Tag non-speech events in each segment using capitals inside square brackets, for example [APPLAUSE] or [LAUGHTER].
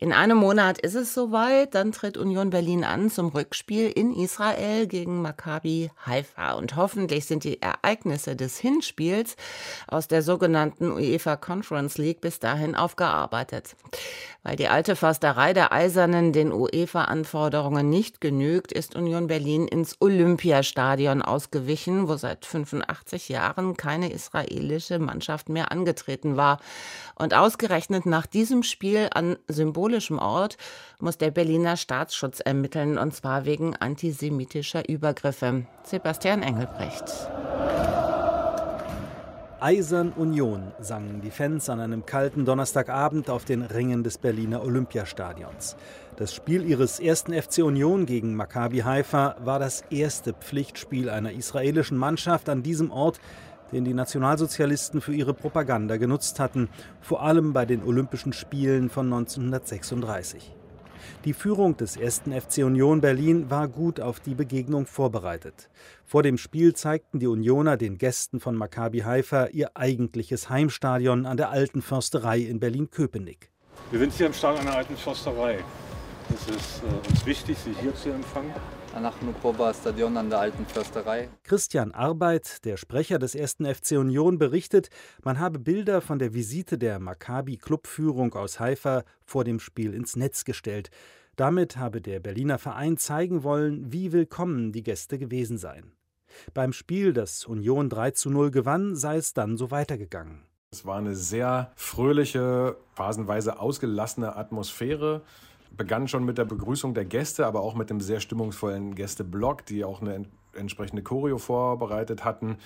in einem Monat ist es soweit, dann tritt Union Berlin an zum Rückspiel in Israel gegen Maccabi Haifa. Und hoffentlich sind die Ereignisse des Hinspiels aus der sogenannten UEFA Conference League bis dahin aufgearbeitet. Weil die alte Försterei der Eisernen den UEFA-Anforderungen nicht genügt, ist Union Berlin ins Olympiastadion ausgewichen, wo seit 85 Jahren keine israelische Mannschaft mehr angetreten war. Und ausgerechnet nach diesem Spiel an symbolischem Ort muss der Berliner Staatsschutz ermitteln, und zwar wegen antisemitischer Übergriffe. Sebastian Engelbrecht. Eisern Union sangen die Fans an einem kalten Donnerstagabend auf den Ringen des Berliner Olympiastadions. Das Spiel ihres ersten FC Union gegen Maccabi Haifa war das erste Pflichtspiel einer israelischen Mannschaft an diesem Ort, den die Nationalsozialisten für ihre Propaganda genutzt hatten, vor allem bei den Olympischen Spielen von 1936. Die Führung des ersten FC Union Berlin war gut auf die Begegnung vorbereitet. Vor dem Spiel zeigten die Unioner den Gästen von Maccabi Haifa ihr eigentliches Heimstadion an der Alten Försterei in Berlin-Köpenick. Wir sind hier im Stadion einer Alten Försterei. Es ist äh, uns wichtig, Sie hier zu empfangen. Stadion an der Alten Försterei. Christian Arbeit, der Sprecher des ersten FC Union, berichtet, man habe Bilder von der Visite der Maccabi-Clubführung aus Haifa vor dem Spiel ins Netz gestellt. Damit habe der Berliner Verein zeigen wollen, wie willkommen die Gäste gewesen seien. Beim Spiel, das Union 3 zu 0 gewann, sei es dann so weitergegangen. Es war eine sehr fröhliche, phasenweise ausgelassene Atmosphäre begann schon mit der Begrüßung der Gäste, aber auch mit dem sehr stimmungsvollen Gästeblock, die auch eine entsprechende Choreo vorbereitet hatten.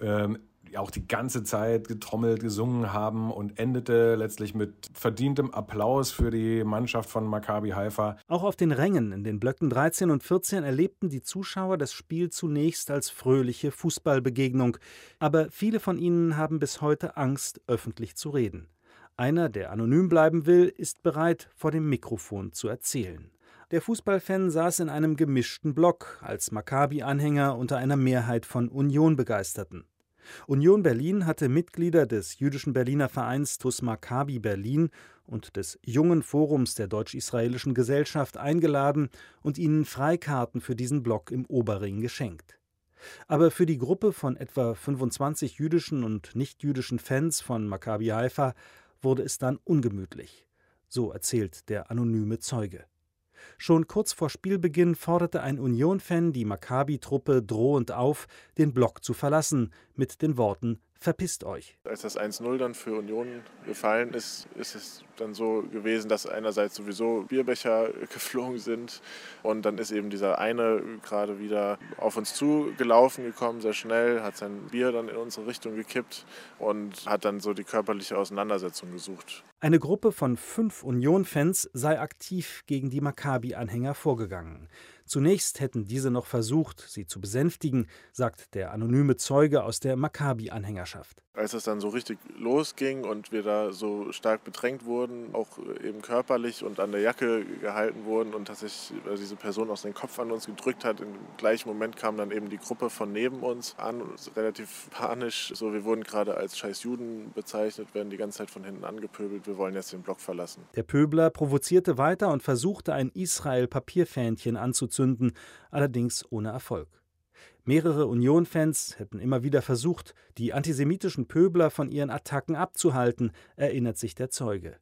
Ähm, auch die ganze Zeit getrommelt, gesungen haben und endete letztlich mit verdientem Applaus für die Mannschaft von Maccabi Haifa. Auch auf den Rängen in den Blöcken 13 und 14 erlebten die Zuschauer das Spiel zunächst als fröhliche Fußballbegegnung, aber viele von ihnen haben bis heute Angst, öffentlich zu reden. Einer, der anonym bleiben will, ist bereit, vor dem Mikrofon zu erzählen. Der Fußballfan saß in einem gemischten Block als Maccabi-Anhänger unter einer Mehrheit von Union-Begeisterten. Union Berlin hatte Mitglieder des jüdischen Berliner Vereins TUS Maccabi Berlin und des Jungen Forums der Deutsch-Israelischen Gesellschaft eingeladen und ihnen Freikarten für diesen Block im Oberring geschenkt. Aber für die Gruppe von etwa 25 jüdischen und nichtjüdischen Fans von Maccabi Haifa wurde es dann ungemütlich. So erzählt der anonyme Zeuge. Schon kurz vor Spielbeginn forderte ein Union-Fan die Maccabi-Truppe drohend auf, den Block zu verlassen, mit den Worten verpisst euch. Als das 1-0 dann für Union gefallen ist, ist es dann so gewesen, dass einerseits sowieso Bierbecher [LAUGHS] geflogen sind und dann ist eben dieser eine gerade wieder auf uns zugelaufen gekommen, sehr schnell, hat sein Bier dann in unsere Richtung gekippt und hat dann so die körperliche Auseinandersetzung gesucht. Eine Gruppe von fünf Union-Fans sei aktiv gegen die Maccabi-Anhänger vorgegangen. Zunächst hätten diese noch versucht, sie zu besänftigen, sagt der anonyme Zeuge aus der Maccabi-Anhängerschaft. Als es dann so richtig losging und wir da so stark bedrängt wurden, auch eben körperlich und an der Jacke gehalten wurden und dass sich diese Person aus dem Kopf an uns gedrückt hat, im gleichen Moment kam dann eben die Gruppe von neben uns an, relativ panisch. So, wir wurden gerade als scheiß Juden bezeichnet, werden die ganze Zeit von hinten angepöbelt, wir wollen jetzt den Block verlassen. Der Pöbler provozierte weiter und versuchte ein Israel-Papierfähnchen anzuzünden, allerdings ohne Erfolg. Mehrere Union-Fans hätten immer wieder versucht, die antisemitischen Pöbler von ihren Attacken abzuhalten, erinnert sich der Zeuge.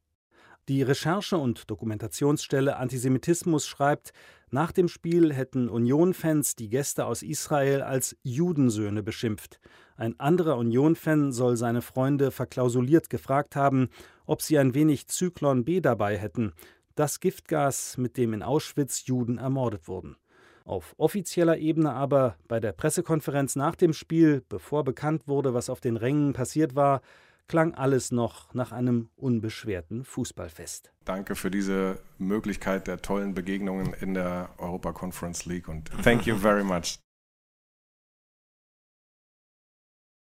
Die Recherche- und Dokumentationsstelle Antisemitismus schreibt, nach dem Spiel hätten Union-Fans die Gäste aus Israel als Judensöhne beschimpft. Ein anderer Union-Fan soll seine Freunde verklausuliert gefragt haben, ob sie ein wenig Zyklon B dabei hätten, das Giftgas, mit dem in Auschwitz Juden ermordet wurden. Auf offizieller Ebene aber bei der Pressekonferenz nach dem Spiel, bevor bekannt wurde, was auf den Rängen passiert war, klang alles noch nach einem unbeschwerten Fußballfest. Danke für diese Möglichkeit der tollen Begegnungen in der Europa Conference League und thank you very much.